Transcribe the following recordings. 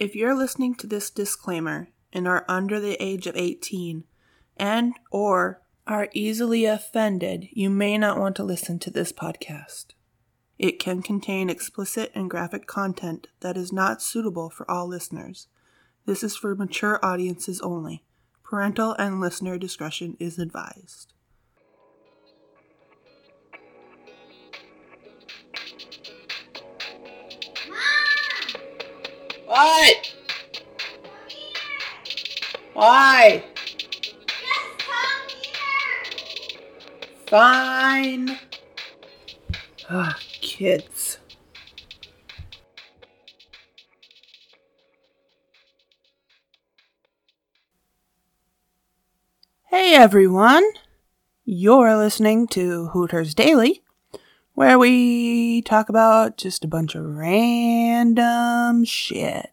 If you're listening to this disclaimer and are under the age of 18 and or are easily offended, you may not want to listen to this podcast. It can contain explicit and graphic content that is not suitable for all listeners. This is for mature audiences only. Parental and listener discretion is advised. What? Why? Fine. Ah, kids. Hey everyone! You're listening to Hooters Daily, where we talk about just a bunch of random shit.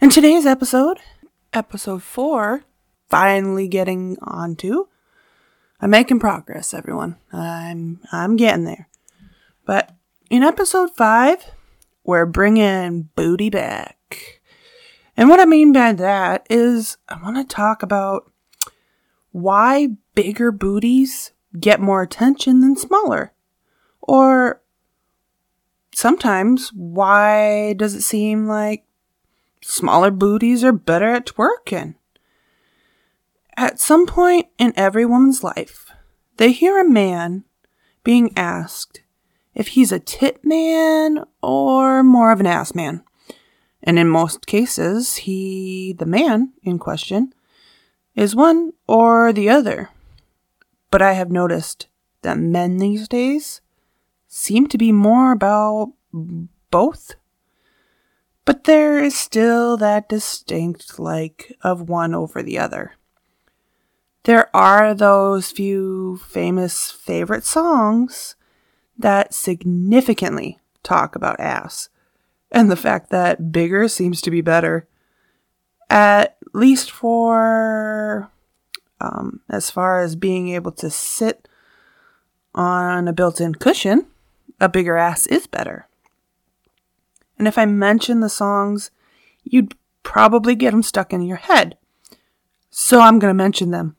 In today's episode, episode 4, finally getting onto, I'm making progress, everyone. I'm I'm getting there. But in episode 5, we're bringing booty back. And what I mean by that is I want to talk about why bigger booties get more attention than smaller. Or sometimes, why does it seem like smaller booties are better at twerking? At some point in every woman's life, they hear a man being asked if he's a tit man or more of an ass man. And in most cases, he, the man in question, is one or the other. But I have noticed that men these days seem to be more about both. But there is still that distinct like of one over the other. There are those few famous favorite songs that significantly talk about ass, and the fact that bigger seems to be better, at least for um, as far as being able to sit on a built in cushion, a bigger ass is better. And if I mention the songs, you'd probably get them stuck in your head. So I'm going to mention them.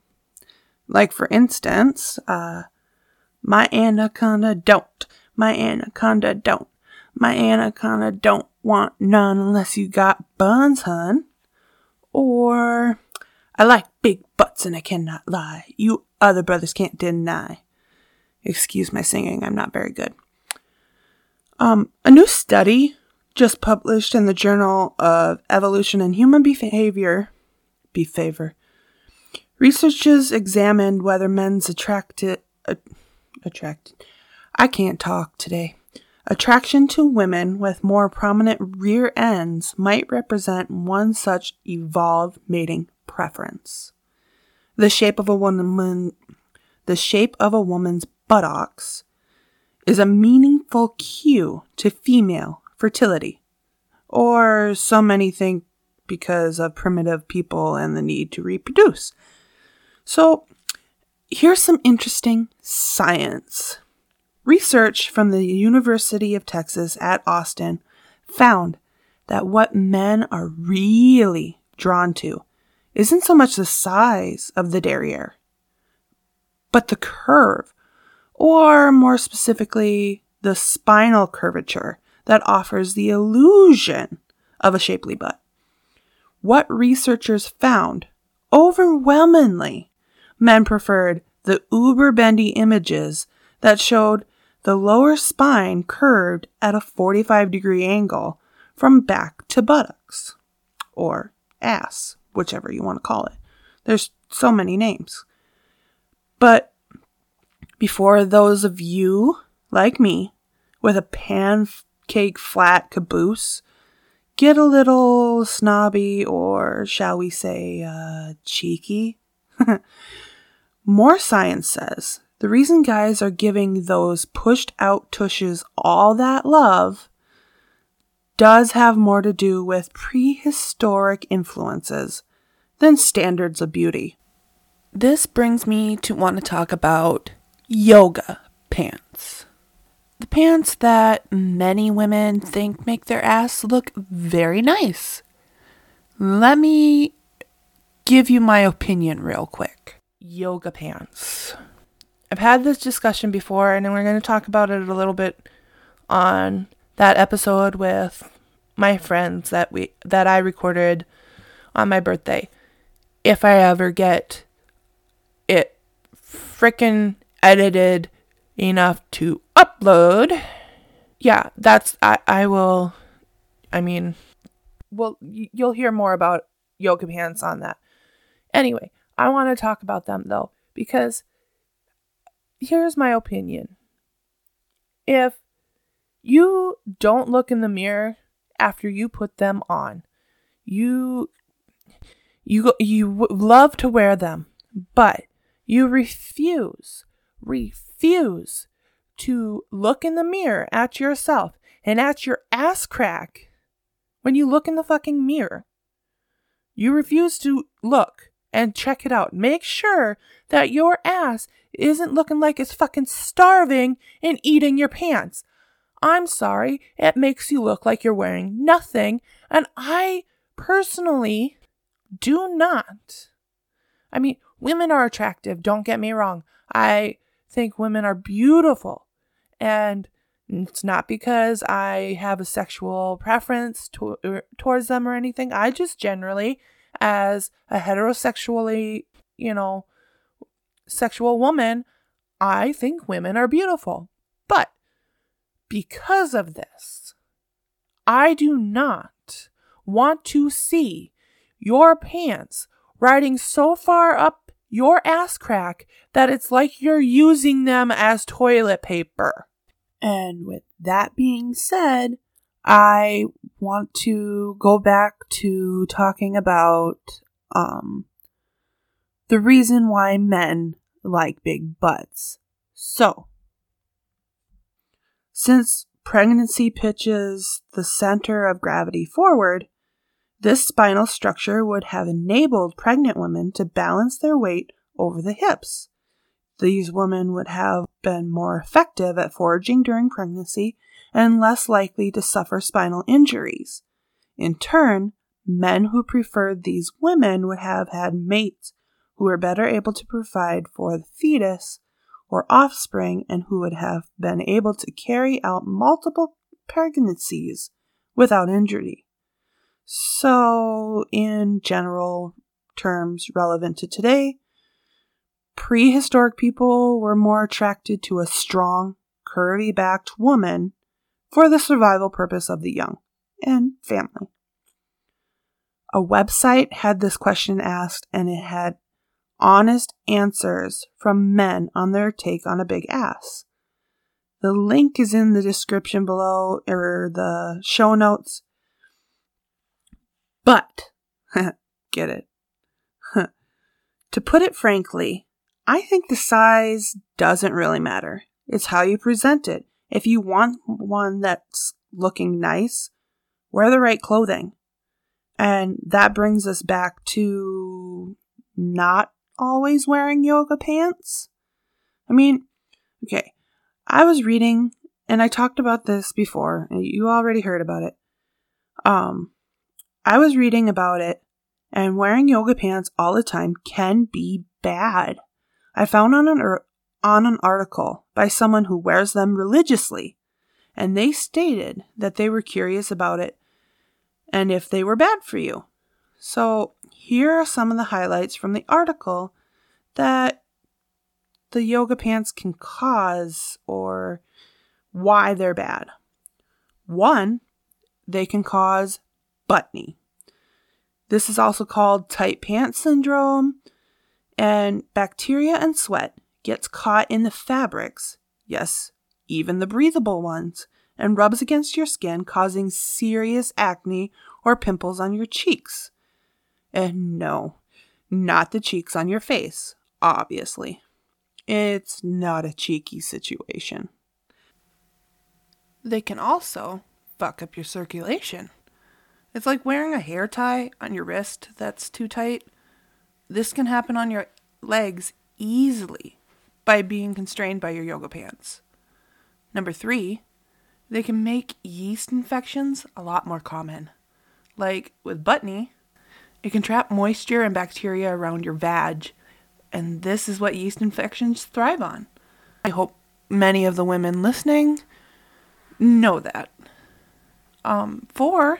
Like, for instance, uh, my anaconda don't. My anaconda don't. My anaconda don't want none unless you got buns, hun. Or, I like big butts and I cannot lie. You other brothers can't deny. Excuse my singing, I'm not very good. Um, a new study just published in the Journal of Evolution and Human Behavior, behavior, researchers examined whether men's attracted, uh, attracted, I can't talk today. Attraction to women with more prominent rear ends might represent one such evolved mating preference. The shape of a woman, the shape of a woman's buttocks is a meaningful cue to female fertility. Or so many think because of primitive people and the need to reproduce. So, here's some interesting science. Research from the University of Texas at Austin found that what men are really drawn to isn't so much the size of the derriere, but the curve, or more specifically, the spinal curvature that offers the illusion of a shapely butt. What researchers found overwhelmingly, men preferred the uber bendy images that showed the lower spine curved at a 45 degree angle from back to buttocks, or ass, whichever you want to call it. There's so many names. But before those of you, like me, with a pancake flat caboose, get a little snobby or, shall we say, uh, cheeky, more science says the reason guys are giving those pushed out tushes all that love does have more to do with prehistoric influences than standards of beauty. This brings me to want to talk about yoga pants. The pants that many women think make their ass look very nice. let me give you my opinion real quick. Yoga pants. I've had this discussion before, and we're going to talk about it a little bit on that episode with my friends that we that I recorded on my birthday. If I ever get it freaking edited enough to upload, yeah, that's I I will I mean, well you'll hear more about yoga pants on that. Anyway, I want to talk about them though because here's my opinion. If you don't look in the mirror after you put them on, you you you love to wear them, but you refuse refuse to look in the mirror at yourself and at your ass crack when you look in the fucking mirror. You refuse to look and check it out. Make sure that your ass isn't looking like it's fucking starving and eating your pants. I'm sorry, it makes you look like you're wearing nothing, and I personally do not. I mean, women are attractive, don't get me wrong. I think women are beautiful, and it's not because I have a sexual preference to- er, towards them or anything. I just generally as a heterosexually, you know, sexual woman, I think women are beautiful. But because of this, I do not want to see your pants riding so far up your ass crack that it's like you're using them as toilet paper. And with that being said, I want to go back to talking about um, the reason why men like big butts. So, since pregnancy pitches the center of gravity forward, this spinal structure would have enabled pregnant women to balance their weight over the hips. These women would have been more effective at foraging during pregnancy and less likely to suffer spinal injuries. In turn, men who preferred these women would have had mates who were better able to provide for the fetus or offspring and who would have been able to carry out multiple pregnancies without injury. So, in general terms relevant to today, prehistoric people were more attracted to a strong, curvy backed woman for the survival purpose of the young and family. A website had this question asked and it had honest answers from men on their take on a big ass. The link is in the description below or the show notes. But, get it. to put it frankly, I think the size doesn't really matter. It's how you present it. If you want one that's looking nice, wear the right clothing. And that brings us back to not always wearing yoga pants. I mean, okay, I was reading and I talked about this before, and you already heard about it. Um, I was reading about it, and wearing yoga pants all the time can be bad. I found on an on an article by someone who wears them religiously, and they stated that they were curious about it and if they were bad for you. So, here are some of the highlights from the article that the yoga pants can cause or why they're bad. One, they can cause butt knee. This is also called tight pants syndrome, and bacteria and sweat gets caught in the fabrics, yes, even the breathable ones, and rubs against your skin, causing serious acne or pimples on your cheeks. And no, not the cheeks on your face, obviously. It's not a cheeky situation. They can also fuck up your circulation. It's like wearing a hair tie on your wrist that's too tight. This can happen on your legs easily by being constrained by your yoga pants. Number three, they can make yeast infections a lot more common. Like with knee, It can trap moisture and bacteria around your vag, and this is what yeast infections thrive on. I hope many of the women listening know that. Um, four,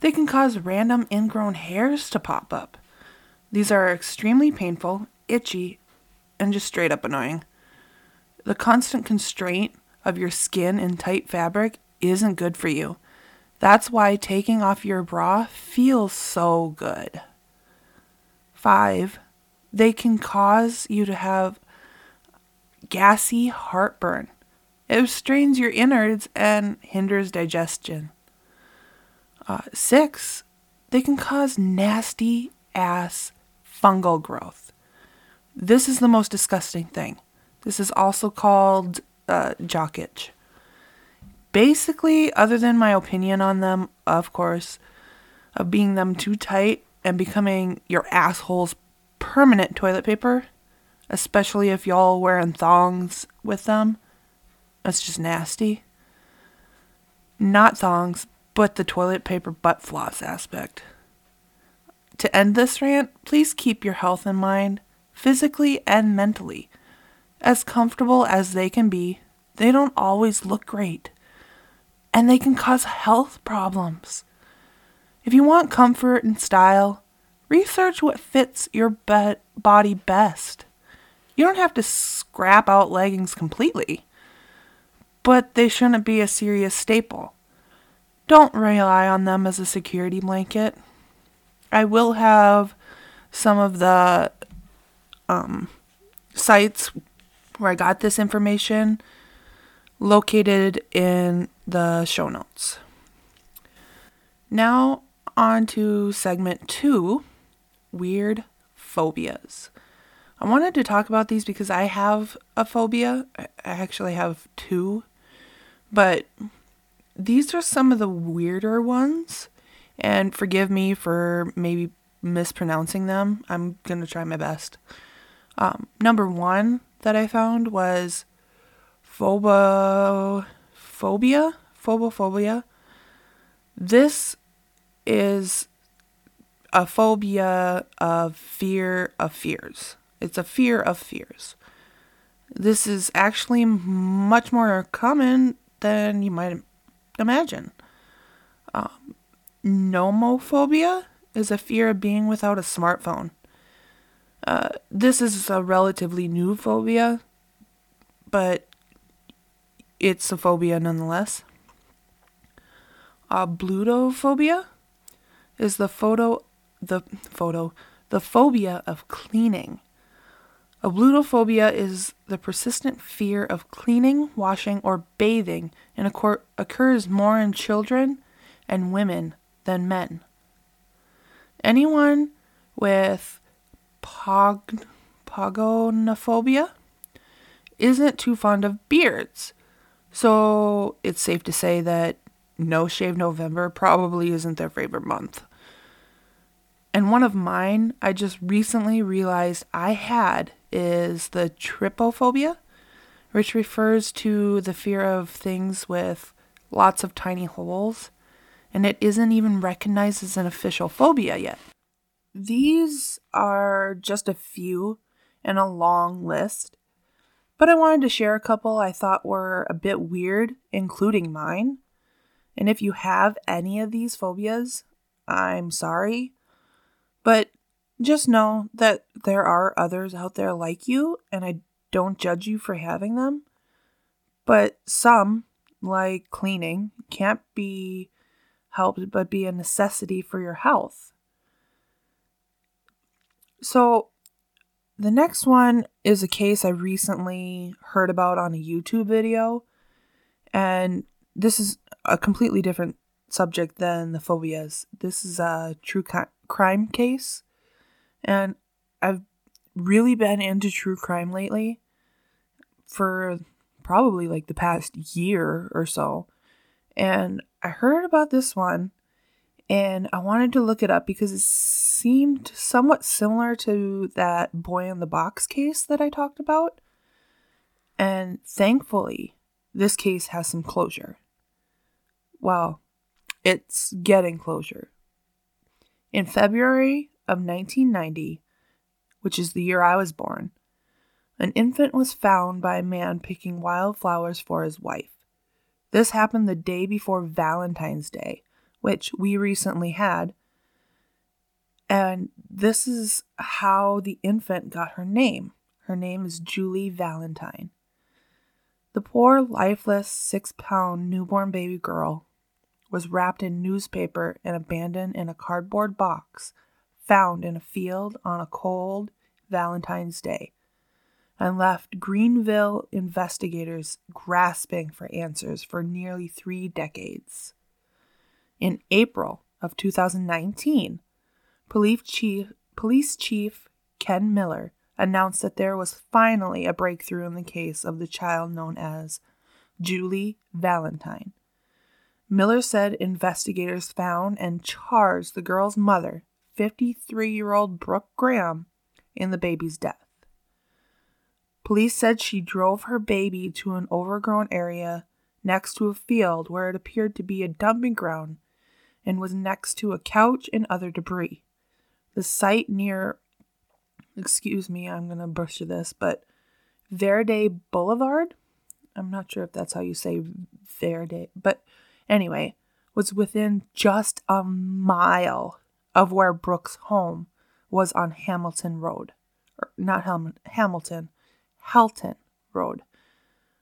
they can cause random ingrown hairs to pop up. These are extremely painful, itchy, and just straight up annoying. The constant constraint of your skin in tight fabric isn't good for you. That's why taking off your bra feels so good. Five, they can cause you to have gassy heartburn. It strains your innards and hinders digestion. Uh, six, they can cause nasty ass fungal growth. This is the most disgusting thing. This is also called uh, jock itch. Basically, other than my opinion on them, of course, of being them too tight and becoming your asshole's permanent toilet paper, especially if y'all wearing thongs with them, that's just nasty. Not thongs, but the toilet paper butt floss aspect. To end this rant, please keep your health in mind, physically and mentally. As comfortable as they can be, they don't always look great. And they can cause health problems. If you want comfort and style, research what fits your be- body best. You don't have to scrap out leggings completely, but they shouldn't be a serious staple. Don't rely on them as a security blanket. I will have some of the um, sites where I got this information located in the show notes. Now, on to segment two weird phobias. I wanted to talk about these because I have a phobia. I actually have two, but these are some of the weirder ones. And forgive me for maybe mispronouncing them. I'm going to try my best. Um, number one that I found was phobophobia. Phobophobia. This is a phobia of fear of fears. It's a fear of fears. This is actually much more common than you might imagine. Um, nomophobia is a fear of being without a smartphone. Uh, this is a relatively new phobia, but it's a phobia nonetheless. Uh, blutophobia is the photo, the photo, the phobia of cleaning. Ablutophobia is the persistent fear of cleaning, washing, or bathing and occur- occurs more in children and women than men. Anyone with pog- pogonophobia isn't too fond of beards, so it's safe to say that No Shave November probably isn't their favorite month. And one of mine I just recently realized I had is the trypophobia, which refers to the fear of things with lots of tiny holes, and it isn't even recognized as an official phobia yet. These are just a few in a long list, but I wanted to share a couple I thought were a bit weird, including mine. And if you have any of these phobias, I'm sorry. But just know that there are others out there like you, and I don't judge you for having them. But some, like cleaning, can't be helped but be a necessity for your health. So, the next one is a case I recently heard about on a YouTube video, and this is a completely different subject than the phobias. This is a true crime case. And I've really been into true crime lately for probably like the past year or so. And I heard about this one and I wanted to look it up because it seemed somewhat similar to that boy in the box case that I talked about. And thankfully, this case has some closure. Well, it's getting closure. In February of 1990, which is the year I was born, an infant was found by a man picking wildflowers for his wife. This happened the day before Valentine's Day, which we recently had. And this is how the infant got her name. Her name is Julie Valentine. The poor, lifeless, six pound newborn baby girl was wrapped in newspaper and abandoned in a cardboard box found in a field on a cold Valentine's Day and left Greenville investigators grasping for answers for nearly three decades. In April of 2019, police chief, police chief Ken Miller announced that there was finally a breakthrough in the case of the child known as Julie Valentine. Miller said investigators found and charged the girl's mother, 53 year old Brooke Graham, in the baby's death. Police said she drove her baby to an overgrown area next to a field where it appeared to be a dumping ground and was next to a couch and other debris. The site near, excuse me, I'm going to butcher this, but Verdae Boulevard? I'm not sure if that's how you say Verde, but anyway, was within just a mile of where Brooke's home was on Hamilton Road. Not Ham- Hamilton, Halton Road.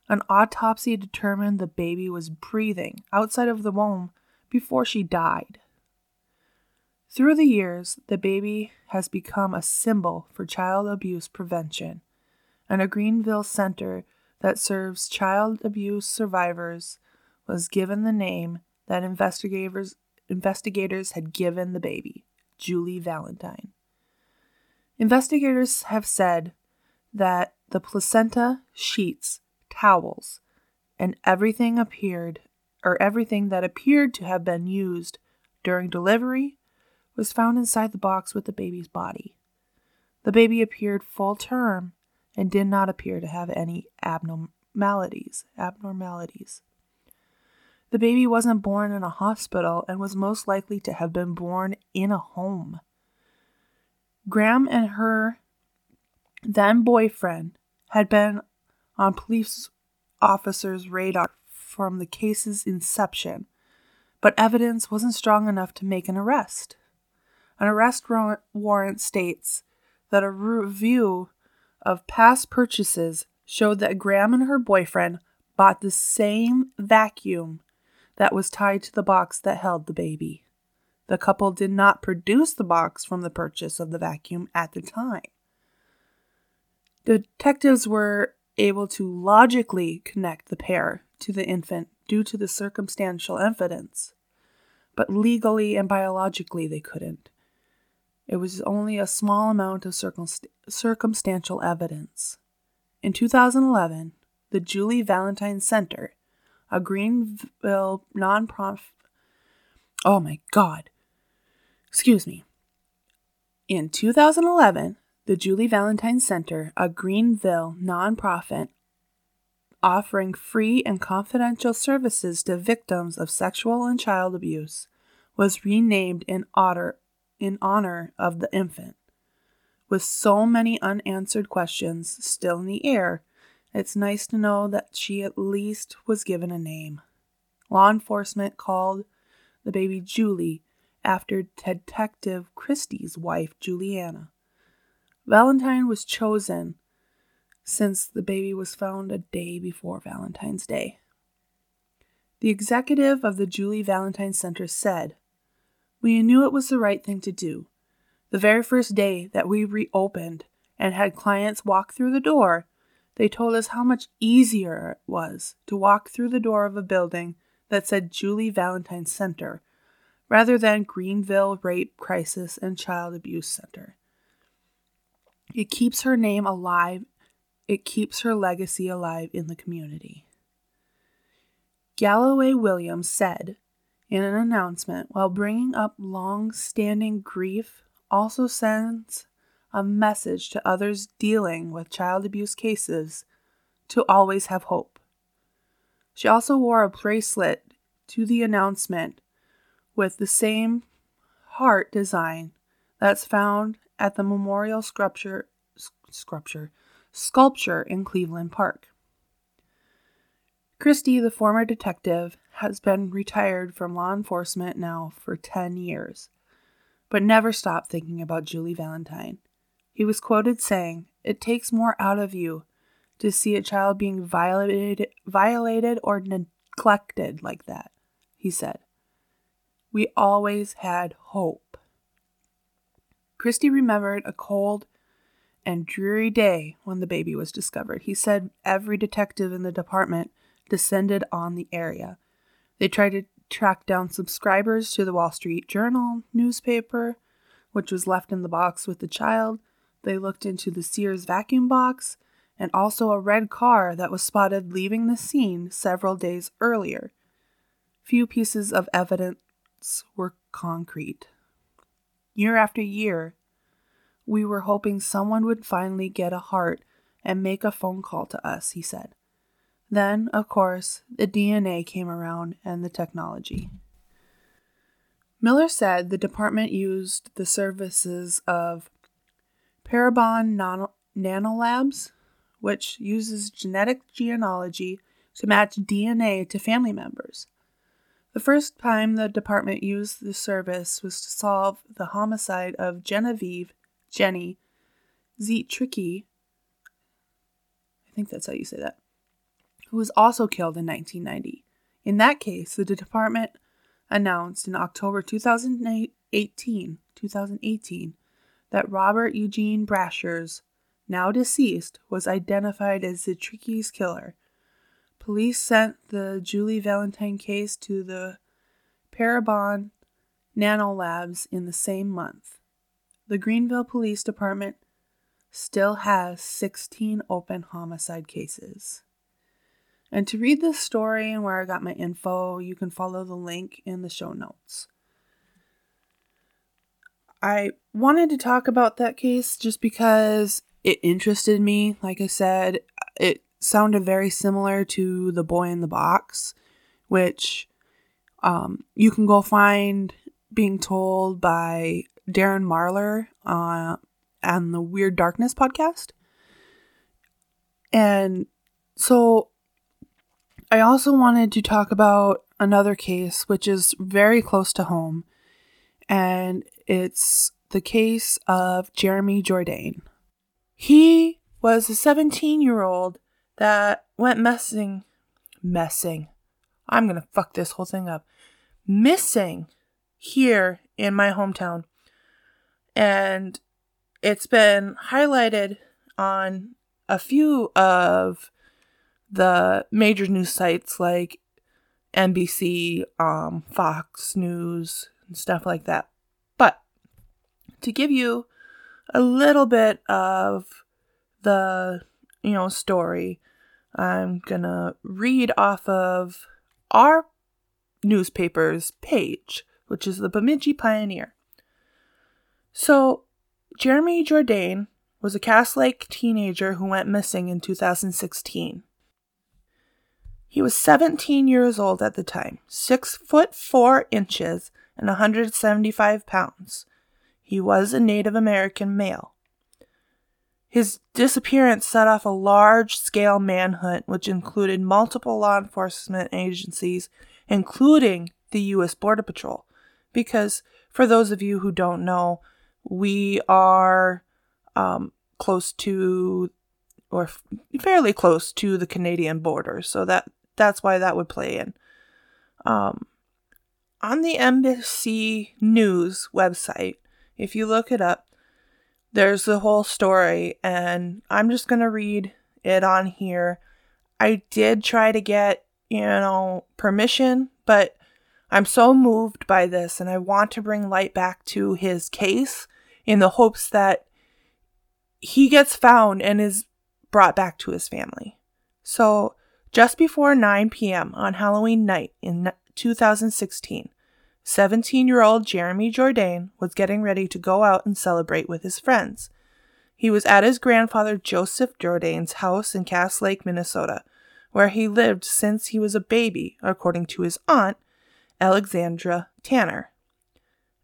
An autopsy determined the baby was breathing outside of the womb before she died. Through the years, the baby has become a symbol for child abuse prevention, and a Greenville center that serves child abuse survivors was given the name that investigators investigators had given the baby, Julie Valentine. Investigators have said that the placenta, sheets, towels, and everything appeared or everything that appeared to have been used during delivery was found inside the box with the baby's body. The baby appeared full term and did not appear to have any abnormalities. Abnormalities. The baby wasn't born in a hospital and was most likely to have been born in a home. Graham and her then boyfriend had been on police officers' radar from the case's inception, but evidence wasn't strong enough to make an arrest. An arrest warrant states that a review of past purchases showed that Graham and her boyfriend bought the same vacuum that was tied to the box that held the baby. The couple did not produce the box from the purchase of the vacuum at the time. Detectives were able to logically connect the pair to the infant due to the circumstantial evidence, but legally and biologically they couldn't. It was only a small amount of circumst- circumstantial evidence. In 2011, the Julie Valentine Center a Greenville nonprofit. Oh my God. Excuse me. In 2011, the Julie Valentine Center, a Greenville nonprofit offering free and confidential services to victims of sexual and child abuse, was renamed in honor, in honor of the infant. With so many unanswered questions still in the air, it's nice to know that she at least was given a name. Law enforcement called the baby Julie after Detective Christie's wife, Juliana. Valentine was chosen since the baby was found a day before Valentine's Day. The executive of the Julie Valentine Center said, We knew it was the right thing to do. The very first day that we reopened and had clients walk through the door, they told us how much easier it was to walk through the door of a building that said Julie Valentine Center rather than Greenville Rape Crisis and Child Abuse Center. It keeps her name alive, it keeps her legacy alive in the community. Galloway Williams said in an announcement while bringing up long standing grief also sends a message to others dealing with child abuse cases to always have hope. She also wore a bracelet to the announcement with the same heart design that's found at the memorial sculpture sculpture sculpture in Cleveland Park. Christie, the former detective, has been retired from law enforcement now for 10 years, but never stopped thinking about Julie Valentine. He was quoted saying, It takes more out of you to see a child being violated, violated or neglected like that, he said. We always had hope. Christie remembered a cold and dreary day when the baby was discovered. He said every detective in the department descended on the area. They tried to track down subscribers to the Wall Street Journal newspaper, which was left in the box with the child. They looked into the Sears vacuum box and also a red car that was spotted leaving the scene several days earlier. Few pieces of evidence were concrete. Year after year, we were hoping someone would finally get a heart and make a phone call to us, he said. Then, of course, the DNA came around and the technology. Miller said the department used the services of Parabon Nanolabs, which uses genetic genealogy to match DNA to family members. The first time the department used the service was to solve the homicide of Genevieve Jenny Zitricki. I think that's how you say that who was also killed in 1990. In that case, the department announced in October 2018, 2018 that Robert Eugene Brashers, now deceased, was identified as the Zitricki's killer. Police sent the Julie Valentine case to the Parabon Nanolabs in the same month. The Greenville Police Department still has 16 open homicide cases. And to read this story and where I got my info, you can follow the link in the show notes. I wanted to talk about that case just because it interested me. Like I said, it sounded very similar to The Boy in the Box, which um, you can go find being told by Darren Marlar uh, on the Weird Darkness podcast. And so I also wanted to talk about another case which is very close to home, and it's the case of Jeremy Jourdain. He was a 17 year old that went missing. Messing. I'm gonna fuck this whole thing up. Missing here in my hometown. And it's been highlighted on a few of the major news sites like NBC, um, Fox News, and stuff like that. To give you a little bit of the, you know, story, I'm gonna read off of our newspaper's page, which is the Bemidji Pioneer. So, Jeremy Jourdain was a Cass Lake teenager who went missing in 2016. He was 17 years old at the time, 6 foot 4 inches and 175 pounds. He was a Native American male. His disappearance set off a large scale manhunt, which included multiple law enforcement agencies, including the U.S. Border Patrol. Because, for those of you who don't know, we are um, close to, or fairly close to the Canadian border. So that that's why that would play in. Um, on the NBC News website, if you look it up, there's the whole story, and I'm just going to read it on here. I did try to get, you know, permission, but I'm so moved by this, and I want to bring light back to his case in the hopes that he gets found and is brought back to his family. So, just before 9 p.m. on Halloween night in 2016, 17 year old Jeremy Jourdain was getting ready to go out and celebrate with his friends. He was at his grandfather Joseph Jourdain's house in Cass Lake, Minnesota, where he lived since he was a baby, according to his aunt, Alexandra Tanner.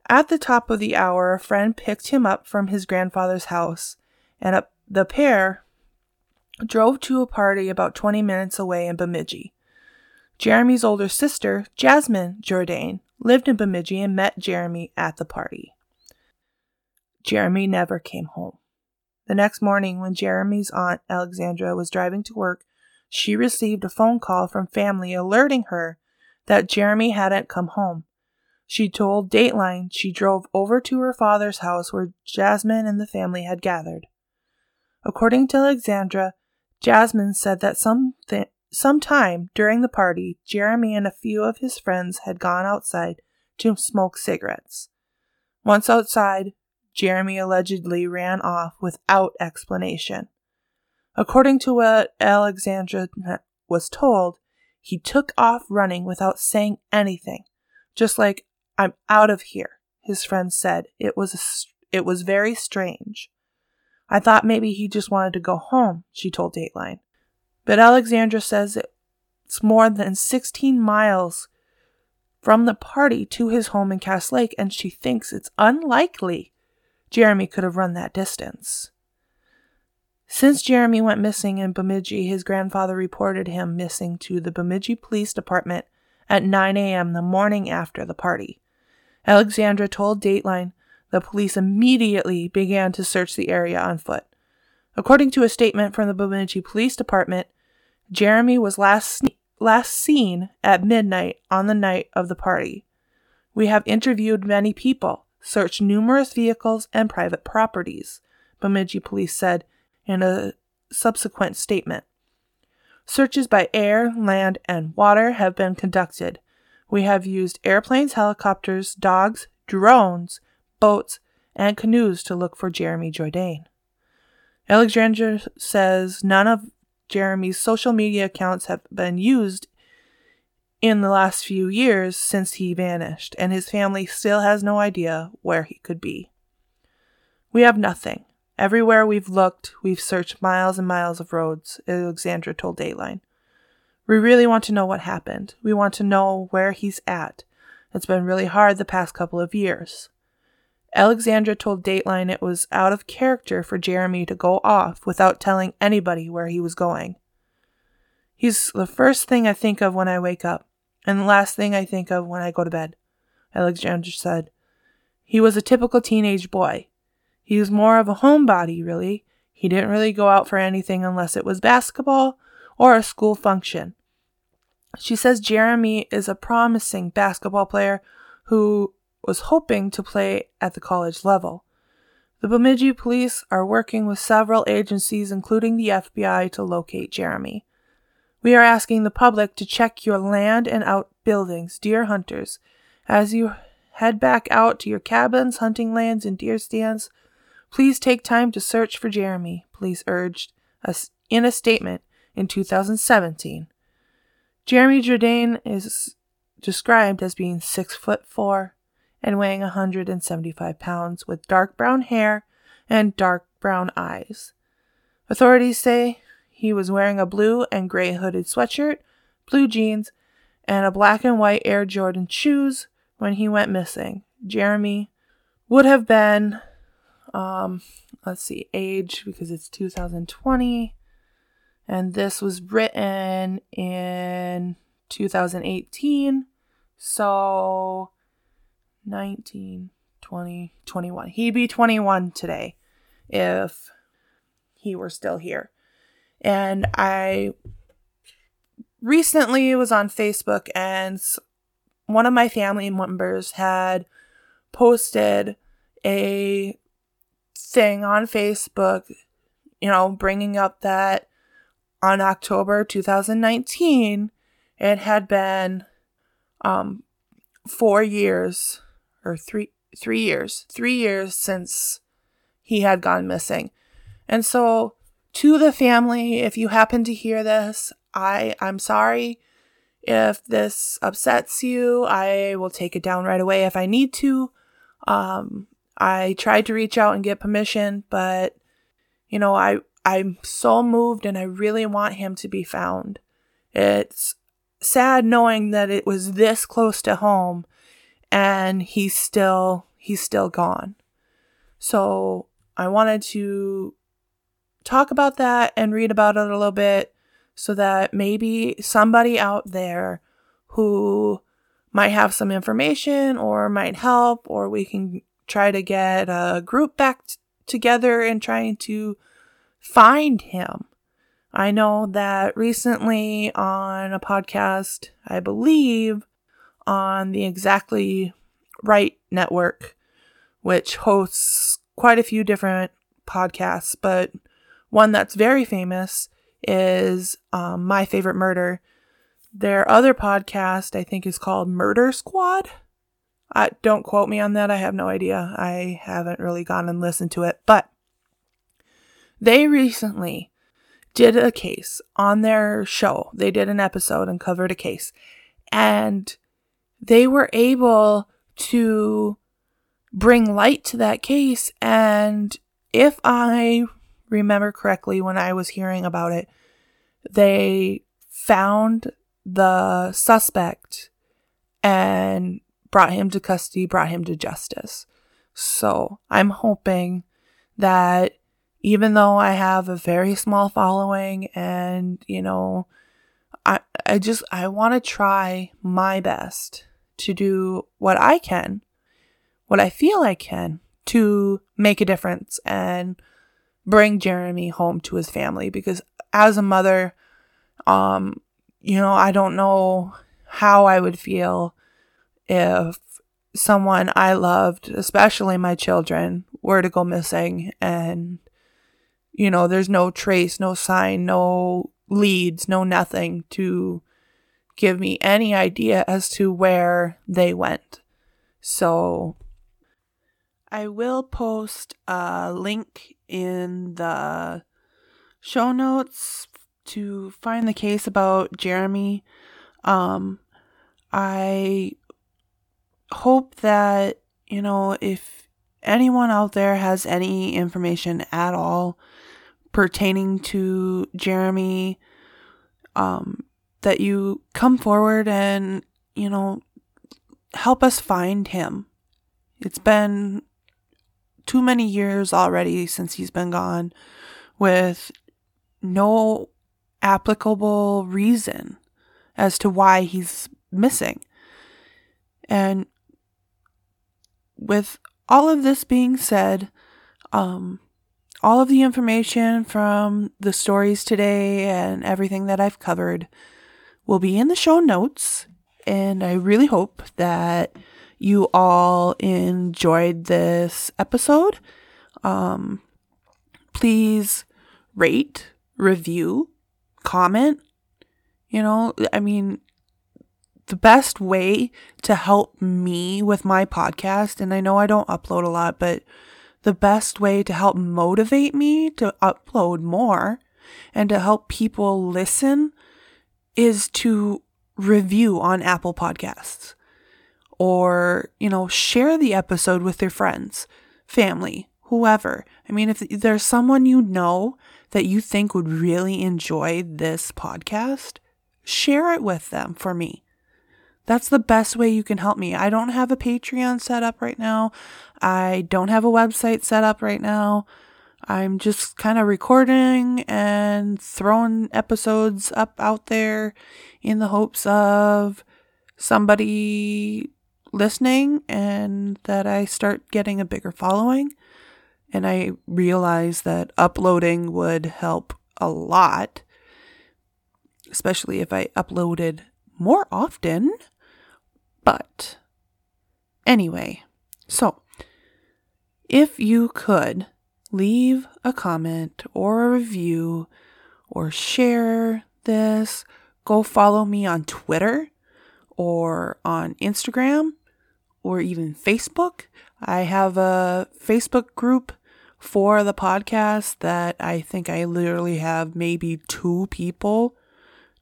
At the top of the hour, a friend picked him up from his grandfather's house, and the pair drove to a party about 20 minutes away in Bemidji. Jeremy's older sister, Jasmine Jourdain, lived in Bemidji and met Jeremy at the party. Jeremy never came home. The next morning, when Jeremy's aunt Alexandra was driving to work, she received a phone call from family alerting her that Jeremy hadn't come home. She told Dateline she drove over to her father's house where Jasmine and the family had gathered. According to Alexandra, Jasmine said that some sometime during the party, Jeremy and a few of his friends had gone outside to smoke cigarettes. Once outside, Jeremy allegedly ran off without explanation. According to what Alexandra was told, he took off running without saying anything, just like I'm out of here, his friend said. It was a, it was very strange. I thought maybe he just wanted to go home, she told Dateline. But Alexandra says it's more than 16 miles from the party to his home in Cass Lake, and she thinks it's unlikely Jeremy could have run that distance. Since Jeremy went missing in Bemidji, his grandfather reported him missing to the Bemidji Police Department at 9 a.m. the morning after the party. Alexandra told Dateline the police immediately began to search the area on foot. According to a statement from the Bemidji Police Department, Jeremy was last last seen at midnight on the night of the party. We have interviewed many people, searched numerous vehicles and private properties, Bemidji police said in a subsequent statement. Searches by air, land, and water have been conducted, we have used airplanes, helicopters, dogs, drones, boats, and canoes to look for Jeremy Jourdain. Alexandra says none of Jeremy's social media accounts have been used in the last few years since he vanished, and his family still has no idea where he could be. We have nothing. Everywhere we've looked, we've searched miles and miles of roads, Alexandra told Dateline. We really want to know what happened. We want to know where he's at. It's been really hard the past couple of years. Alexandra told Dateline it was out of character for Jeremy to go off without telling anybody where he was going. He's the first thing I think of when I wake up, and the last thing I think of when I go to bed, Alexandra said. He was a typical teenage boy. He was more of a homebody, really. He didn't really go out for anything unless it was basketball or a school function. She says Jeremy is a promising basketball player who was hoping to play at the college level. The Bemidji police are working with several agencies, including the FBI, to locate Jeremy. We are asking the public to check your land and outbuildings, deer hunters. As you head back out to your cabins, hunting lands, and deer stands, please take time to search for Jeremy, police urged us in a statement in 2017. Jeremy Jourdain is described as being six foot four and weighing 175 pounds with dark brown hair and dark brown eyes. Authorities say he was wearing a blue and gray hooded sweatshirt, blue jeans, and a black and white Air Jordan shoes when he went missing. Jeremy would have been, um, let's see, age because it's 2020 and this was written in 2018. So 19, 20, 21. He'd be 21 today if he were still here. And I recently was on Facebook and one of my family members had posted a thing on Facebook, you know, bringing up that on October 2019, it had been um, four years or three three years three years since he had gone missing. And so to the family if you happen to hear this i i'm sorry. If this upsets you i will take it down right away if i need to. Um i tried to reach out and get permission but you know i I'm so moved and I really want him to be found. It's sad knowing that it was this close to home and he's still he's still gone. So I wanted to talk about that and read about it a little bit so that maybe somebody out there who might have some information or might help, or we can try to get a group back t- together and trying to find him. I know that recently on a podcast, I believe on the Exactly Right Network, which hosts quite a few different podcasts, but one that's very famous is um, My Favorite Murder. Their other podcast, I think, is called Murder Squad. Don't quote me on that. I have no idea. I haven't really gone and listened to it, but they recently did a case on their show. They did an episode and covered a case, and they were able to bring light to that case. And if I remember correctly, when I was hearing about it, they found the suspect and brought him to custody, brought him to justice. So I'm hoping that even though I have a very small following and, you know, I, I just, I want to try my best to do what I can, what I feel I can to make a difference and bring Jeremy home to his family. Because as a mother, um, you know, I don't know how I would feel if someone I loved, especially my children, were to go missing and you know, there's no trace, no sign, no leads, no nothing to give me any idea as to where they went. So I will post a link in the show notes to find the case about Jeremy. Um, I hope that, you know, if anyone out there has any information at all pertaining to Jeremy, um, that you come forward and, you know, help us find him. It's been too many years already since he's been gone with no applicable reason as to why he's missing. And with all of this being said, um, all of the information from the stories today and everything that I've covered will be in the show notes. And I really hope that you all enjoyed this episode. Um, please rate, review, comment. You know, I mean, the best way to help me with my podcast, and I know I don't upload a lot, but the best way to help motivate me to upload more and to help people listen is to review on Apple Podcasts or, you know, share the episode with your friends, family, whoever. I mean, if there's someone you know that you think would really enjoy this podcast, share it with them for me. That's the best way you can help me. I don't have a Patreon set up right now. I don't have a website set up right now. I'm just kind of recording and throwing episodes up out there in the hopes of somebody listening and that I start getting a bigger following. And I realize that uploading would help a lot, especially if I uploaded more often. But anyway, so if you could leave a comment or a review or share this, go follow me on Twitter or on Instagram or even Facebook. I have a Facebook group for the podcast that I think I literally have maybe two people,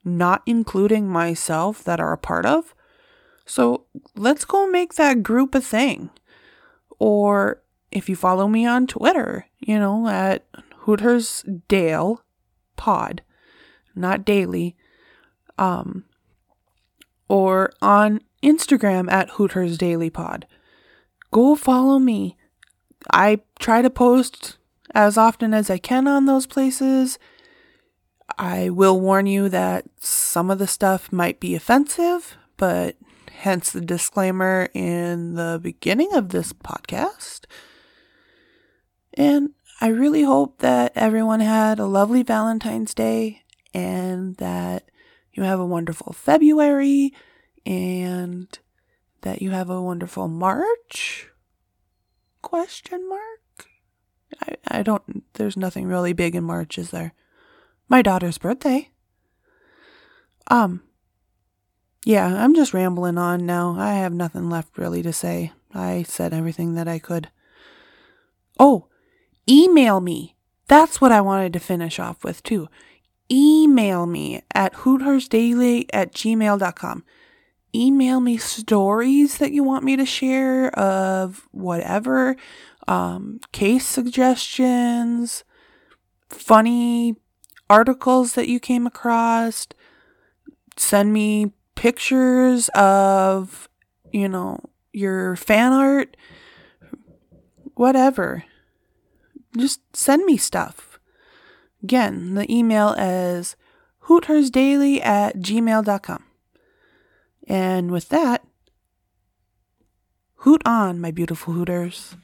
not including myself, that are a part of. So let's go make that group a thing. Or if you follow me on Twitter, you know, at Hooters Dale Pod, not daily, um, or on Instagram at Hooters Daily Pod. go follow me. I try to post as often as I can on those places. I will warn you that some of the stuff might be offensive, but hence the disclaimer in the beginning of this podcast. And I really hope that everyone had a lovely Valentine's Day and that you have a wonderful February and that you have a wonderful March? Question mark? I, I don't, there's nothing really big in March, is there? My daughter's birthday. Um, yeah, I'm just rambling on now. I have nothing left really to say. I said everything that I could. Oh, email me. That's what I wanted to finish off with, too. Email me at hootersdaily at gmail.com. Email me stories that you want me to share of whatever, um, case suggestions, funny articles that you came across. Send me pictures of, you know, your fan art, whatever. Just send me stuff. Again, the email is hootersdaily at gmail.com. And with that, hoot on, my beautiful hooters.